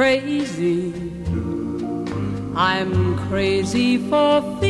Crazy. I'm crazy for feeling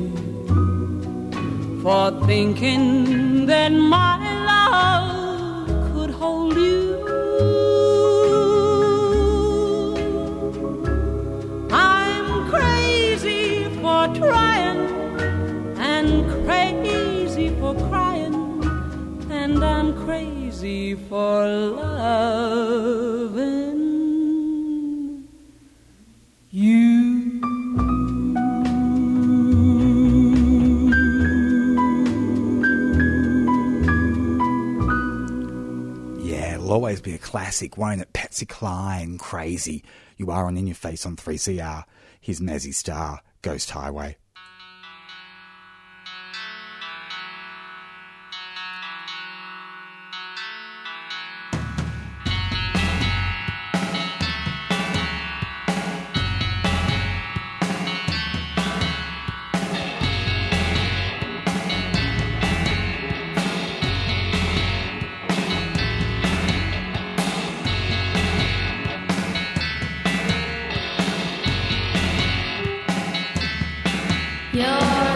for thinking that my classic, won't it? Patsy Cline, crazy. You are on In Ya Face on 3CR. Here's Mazzy Star, Ghost Highway. Lord.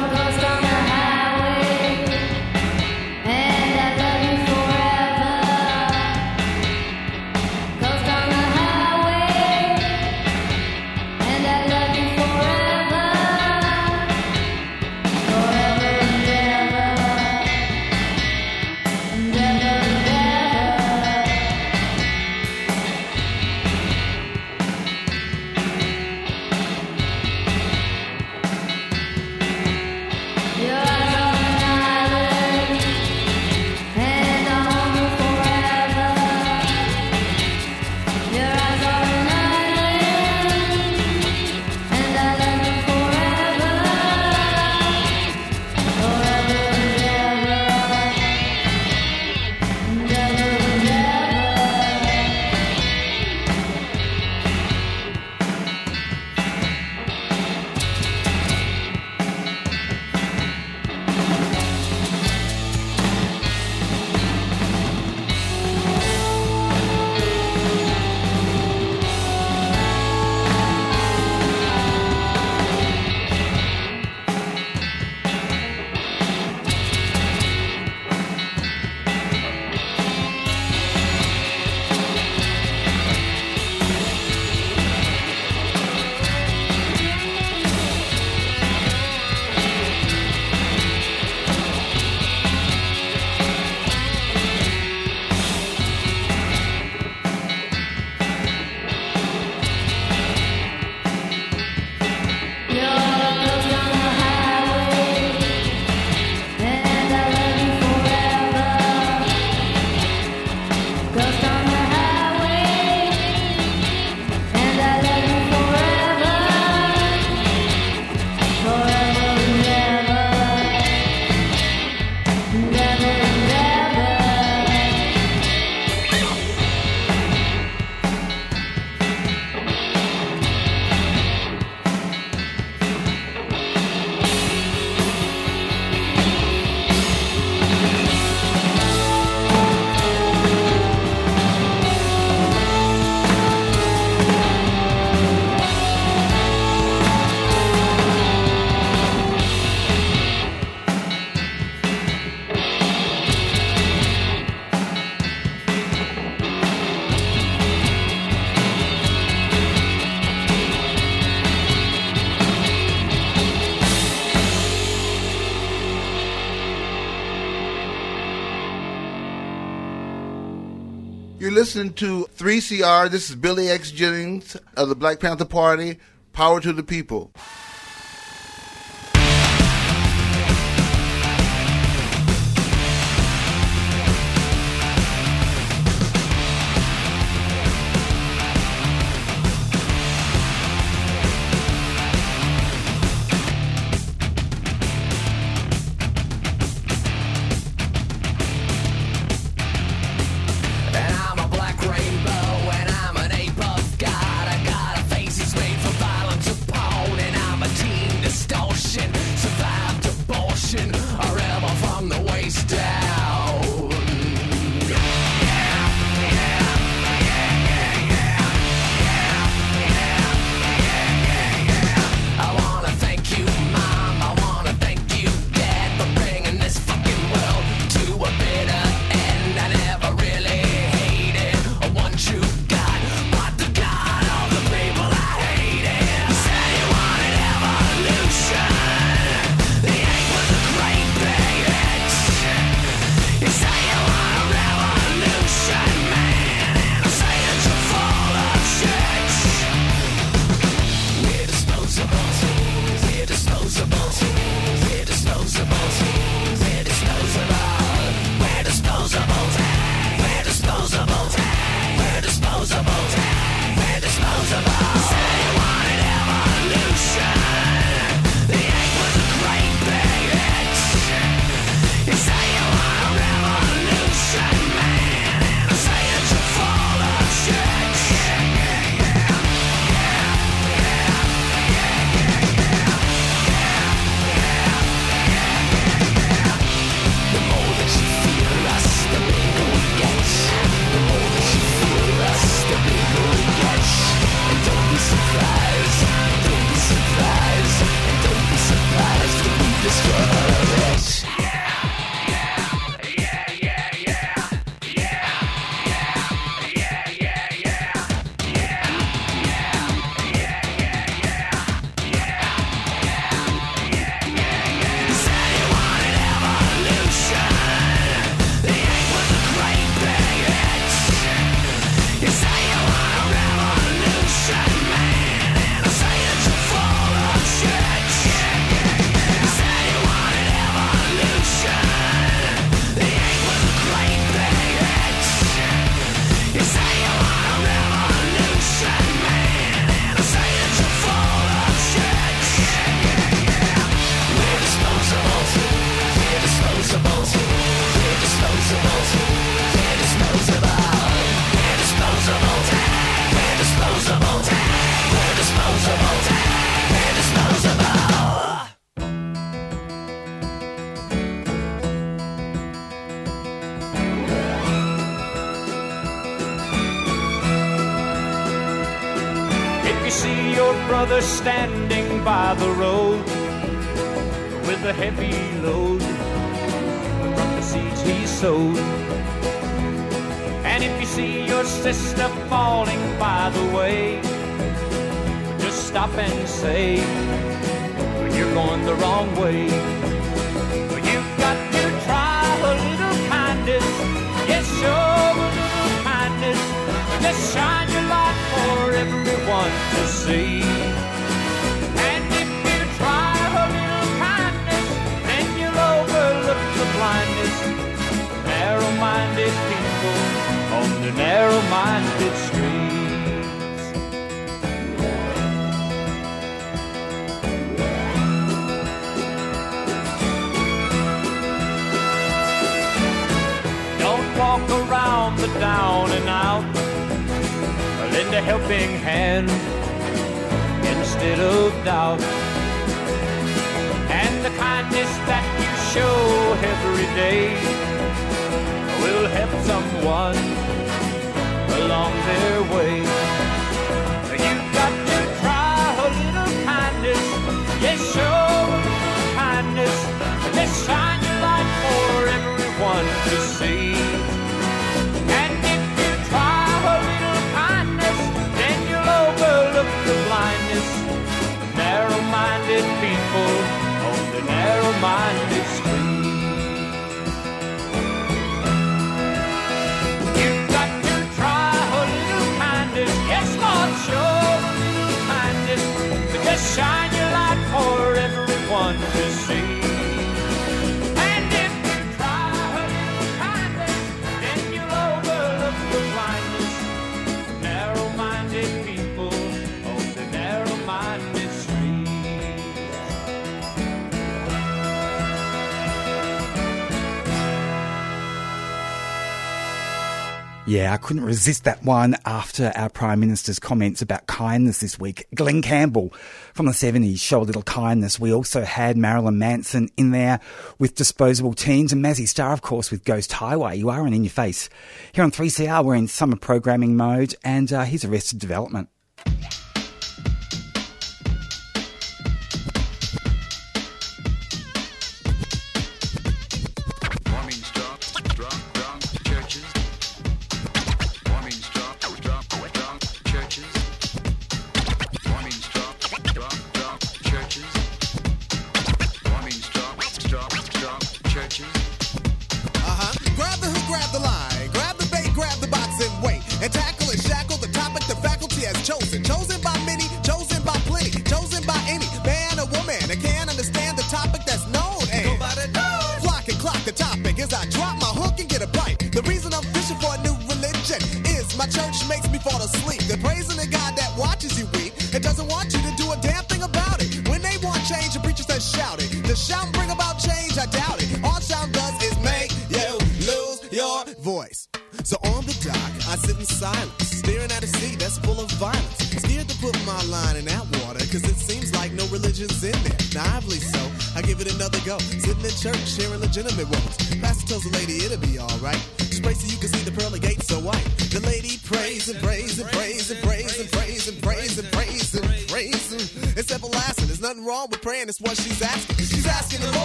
listening to 3CR. This is Billy X. Jennings of the Black Panther Party. Power to the people. helping hand instead of doubt. And the kindness that you show every day will help someone along their way. You've got to try a little kindness, yes, show a kindness, let's shine your light for everyone to see. Yeah, I couldn't resist that one after our Prime Minister's comments about kindness this week. Glen Campbell from the 70s show a little kindness. We also had Marilyn Manson in there with Disposable Teens and Mazzy Star, of course, with Ghost Highway. You are an In Ya Face. Here on 3CR, we're in summer programming mode and uh, here's Arrested Development.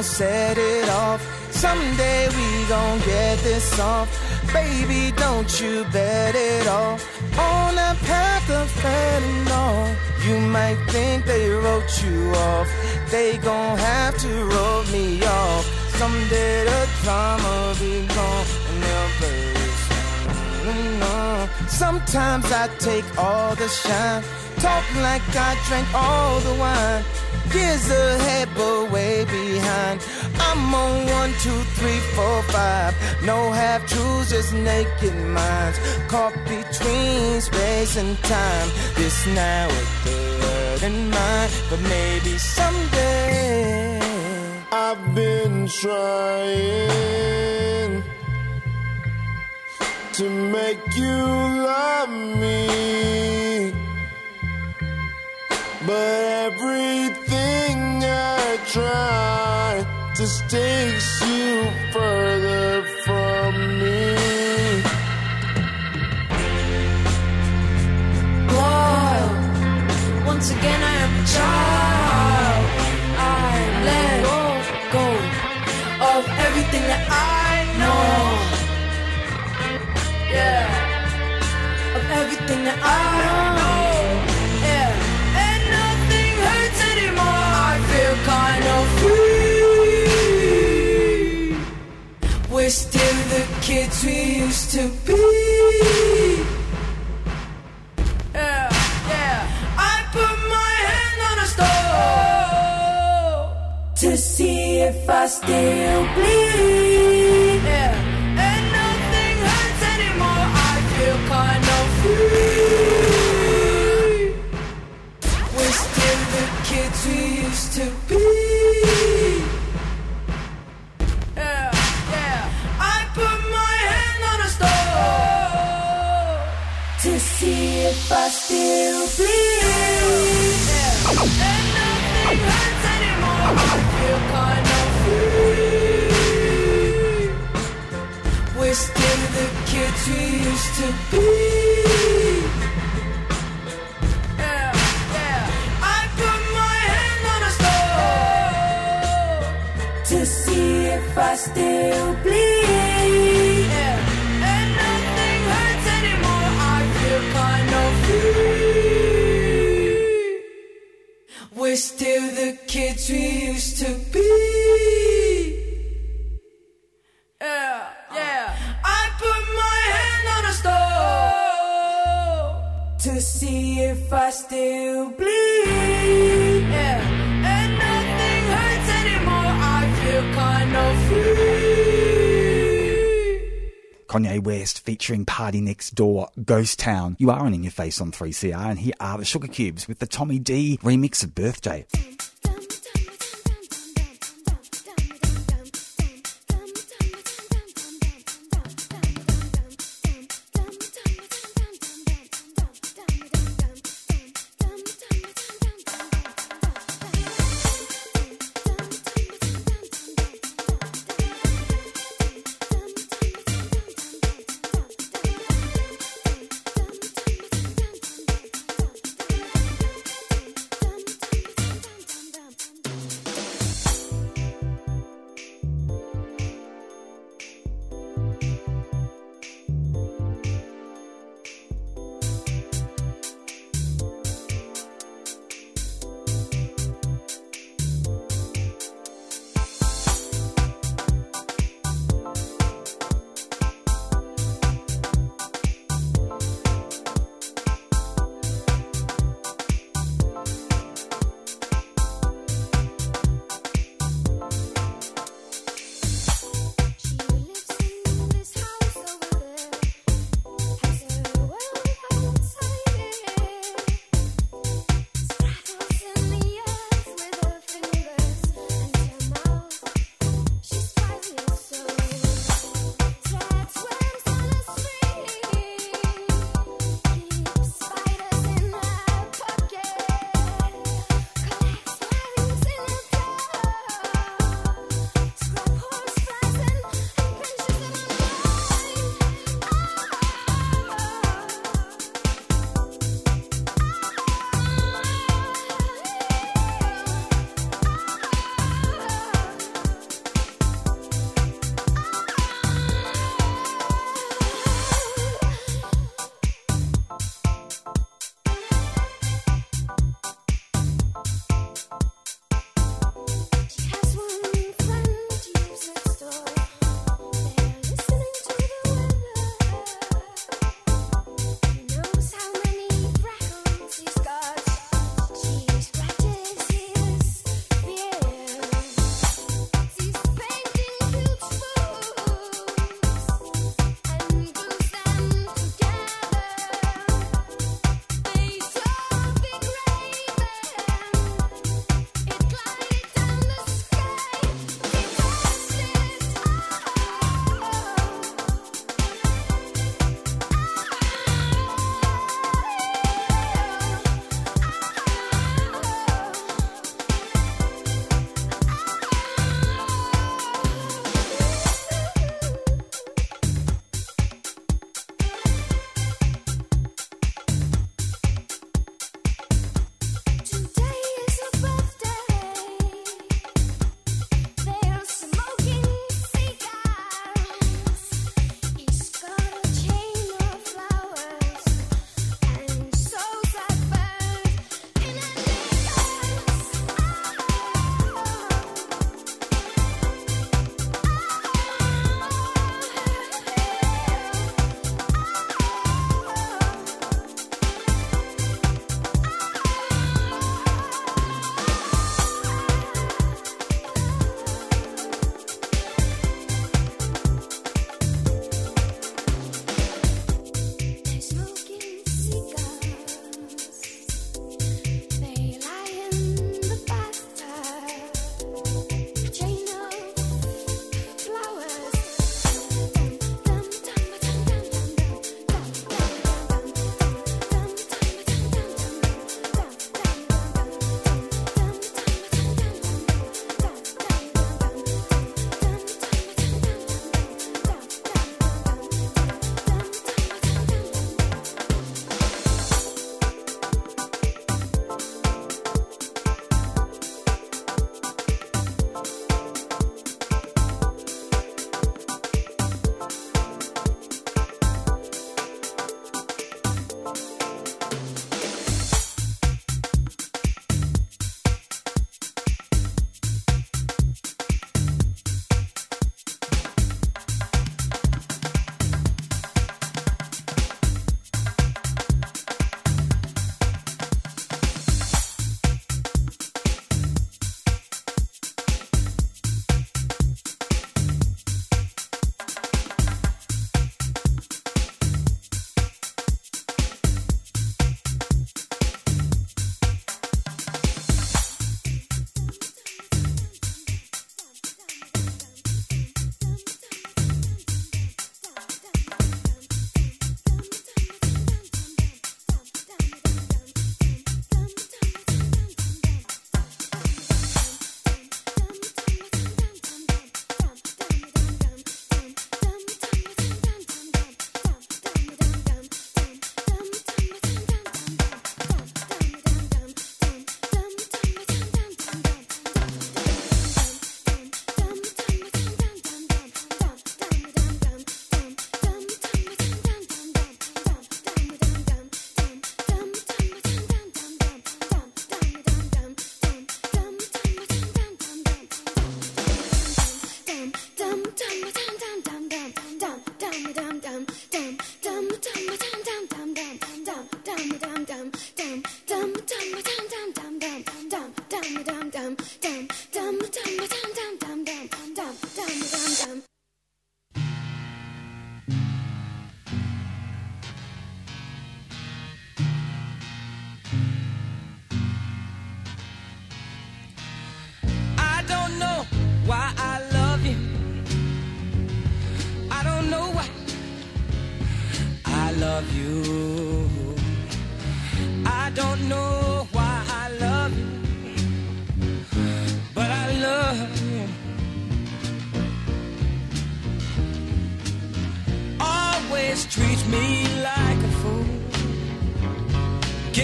gon' set it off. Someday we gon' get this off. Baby, don't you bet it all on a path of fentanyl. You might think they wrote you off. They gon' have to roll me off. Someday the drama be gone and they'll Sometimes I take all the shine. Talk like I drank all the wine. Years ahead, but way behind. I'm on one, two, three, four, five. No half truths, just naked minds. Caught between space and time. This now with the word in mind, but maybe someday. I've been trying to make you love me, but everything I try just takes you further from me. Whoa. Once again, I am a child. I let go, go of everything that I know. Yeah, of everything that I know. We're still the kids we used to be. Yeah, yeah. I put my hand on a stove to see if I still bleed. Yeah, to see if I still bleed. Kanye West featuring PartyNextDoor, Ghost Town. You are on In Ya Face on 3CR, and here are the Sugarcubes with the Tommy D remix of Birthday.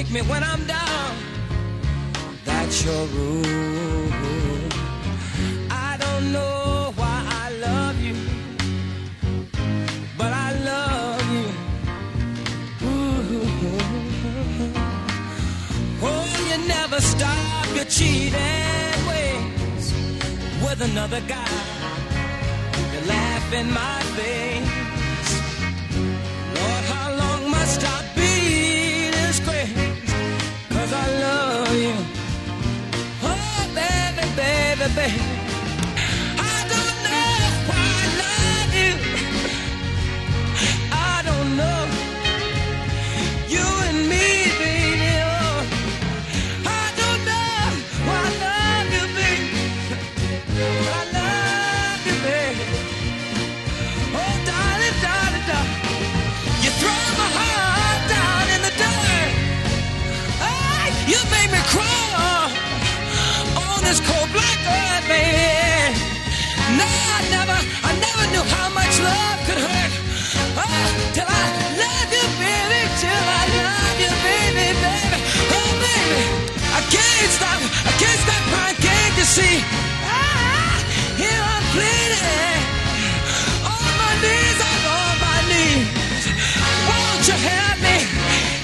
take me when I'm down. That's your rule. I don't know why I love you, but I love you. Ooh. Oh, you never stop your cheating ways with another guy. You laugh in my face. Lord, how long must I? bebê see, here I'm pleading on my knees, on my knees. Won't you help me?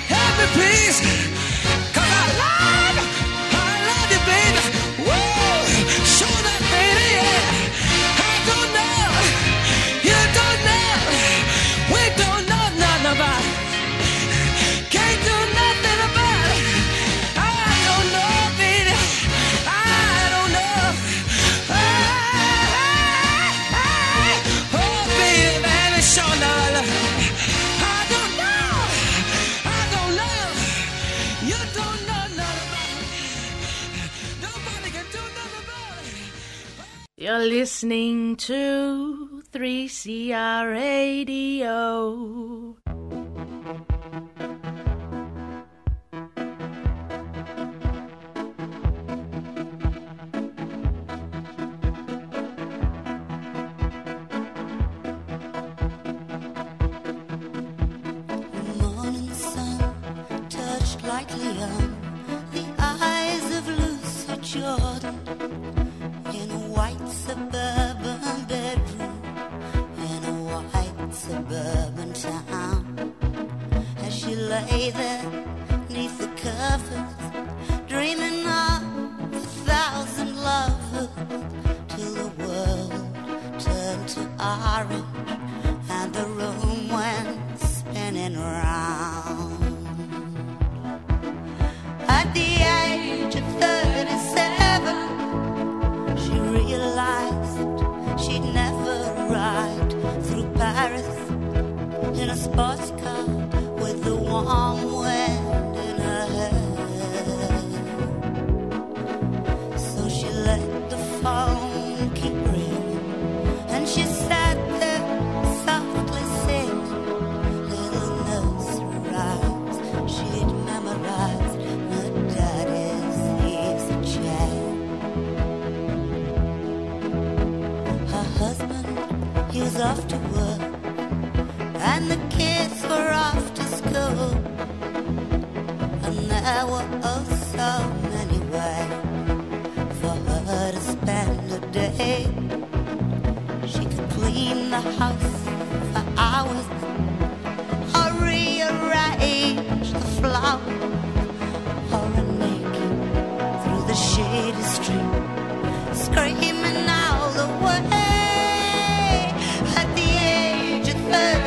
Help me, please. listening to 3CR Radio. after work, and the kids were after school, and there were oh so many ways for her to spend the day. She could clean the house for hours, or rearrange the flowers, or naked through the shady street, screaming.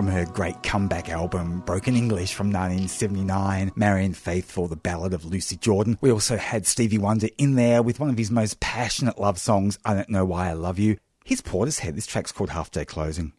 From her great comeback album, Broken English from 1979, Marianne Faithfull, The Ballad of Lucy Jordan. We also had Stevie Wonder in there with one of his most passionate love songs, I Don't Know Why I Love You. Here's Portishead. This track's called Half Day Closing.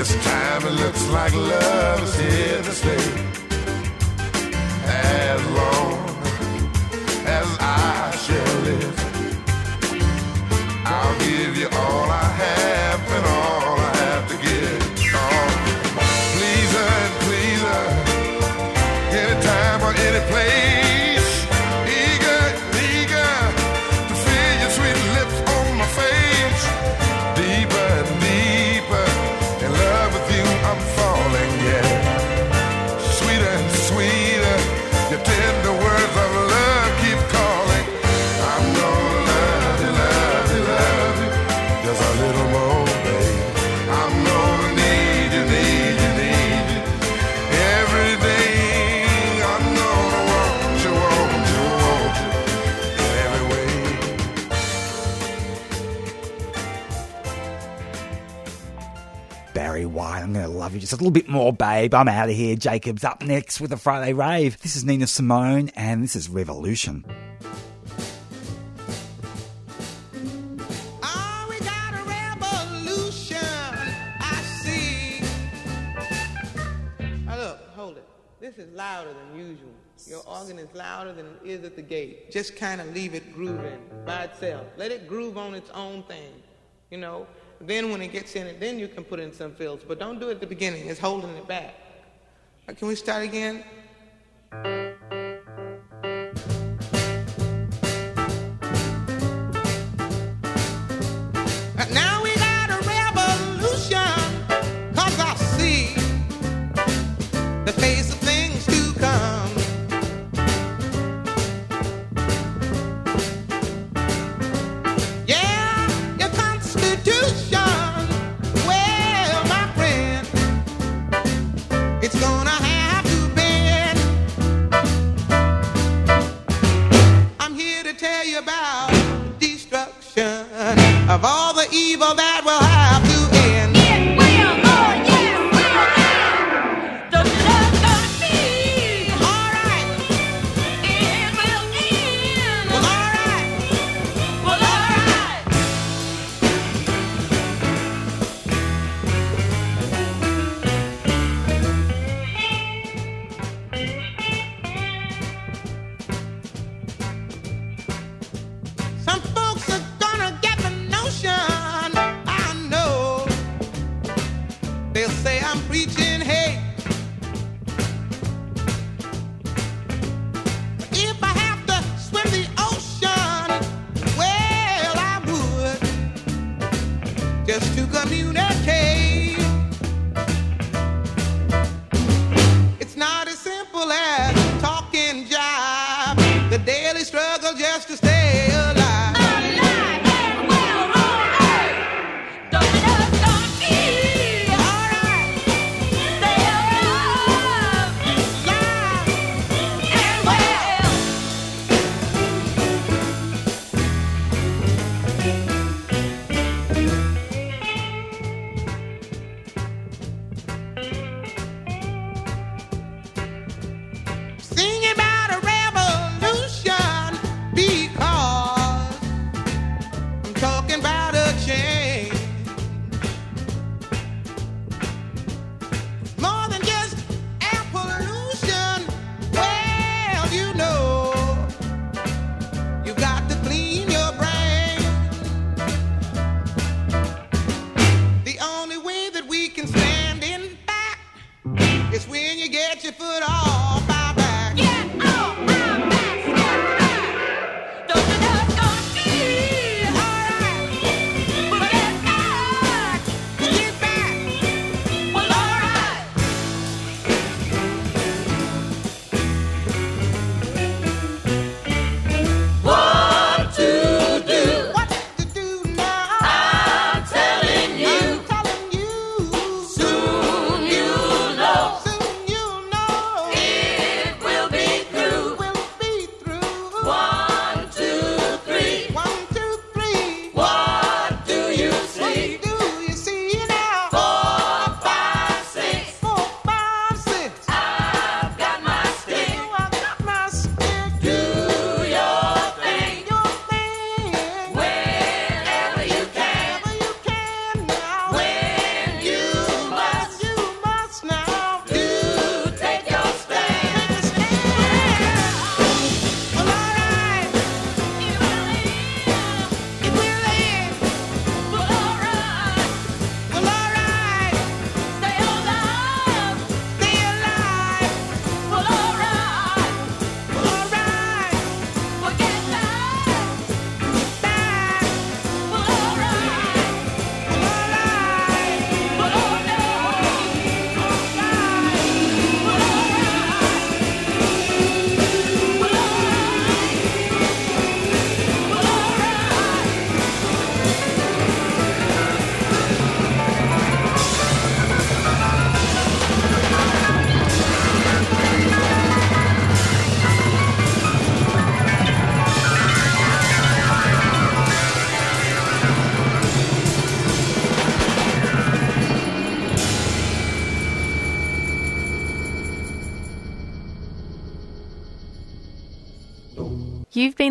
This time it looks like love is here to stay. Just a little bit more, babe. I'm out of here. Jacob's up next with a Friday rave. This is Nina Simone, and this is Revolution. Oh, we got a revolution. I see. Look, hold it. This is louder than usual. Your organ is louder than it is at the gate. Just kind of leave it grooving by itself. Let it groove on its own thing. You know. Then when it gets in it, then you can put in some fills. But don't do it at the beginning. It's holding it back. Can we start again?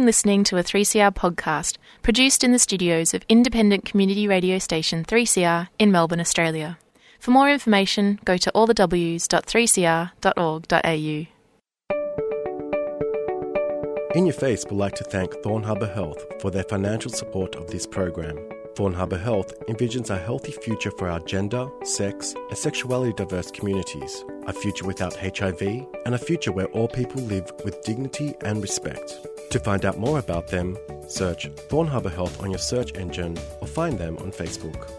Listening to a 3CR podcast produced in the studios of independent community radio station 3CR in Melbourne, Australia. For more information, go to allthews.3cr.org.au. In Ya Face would like to thank Thorn Harbour Health for their financial support of this program. Thorn Harbour Health envisions a healthy future for our gender, sex, and sexuality diverse communities, a future without HIV, and a future where all people live with dignity and respect. To find out more about them, search Thorn Harbour Health on your search engine or find them on Facebook.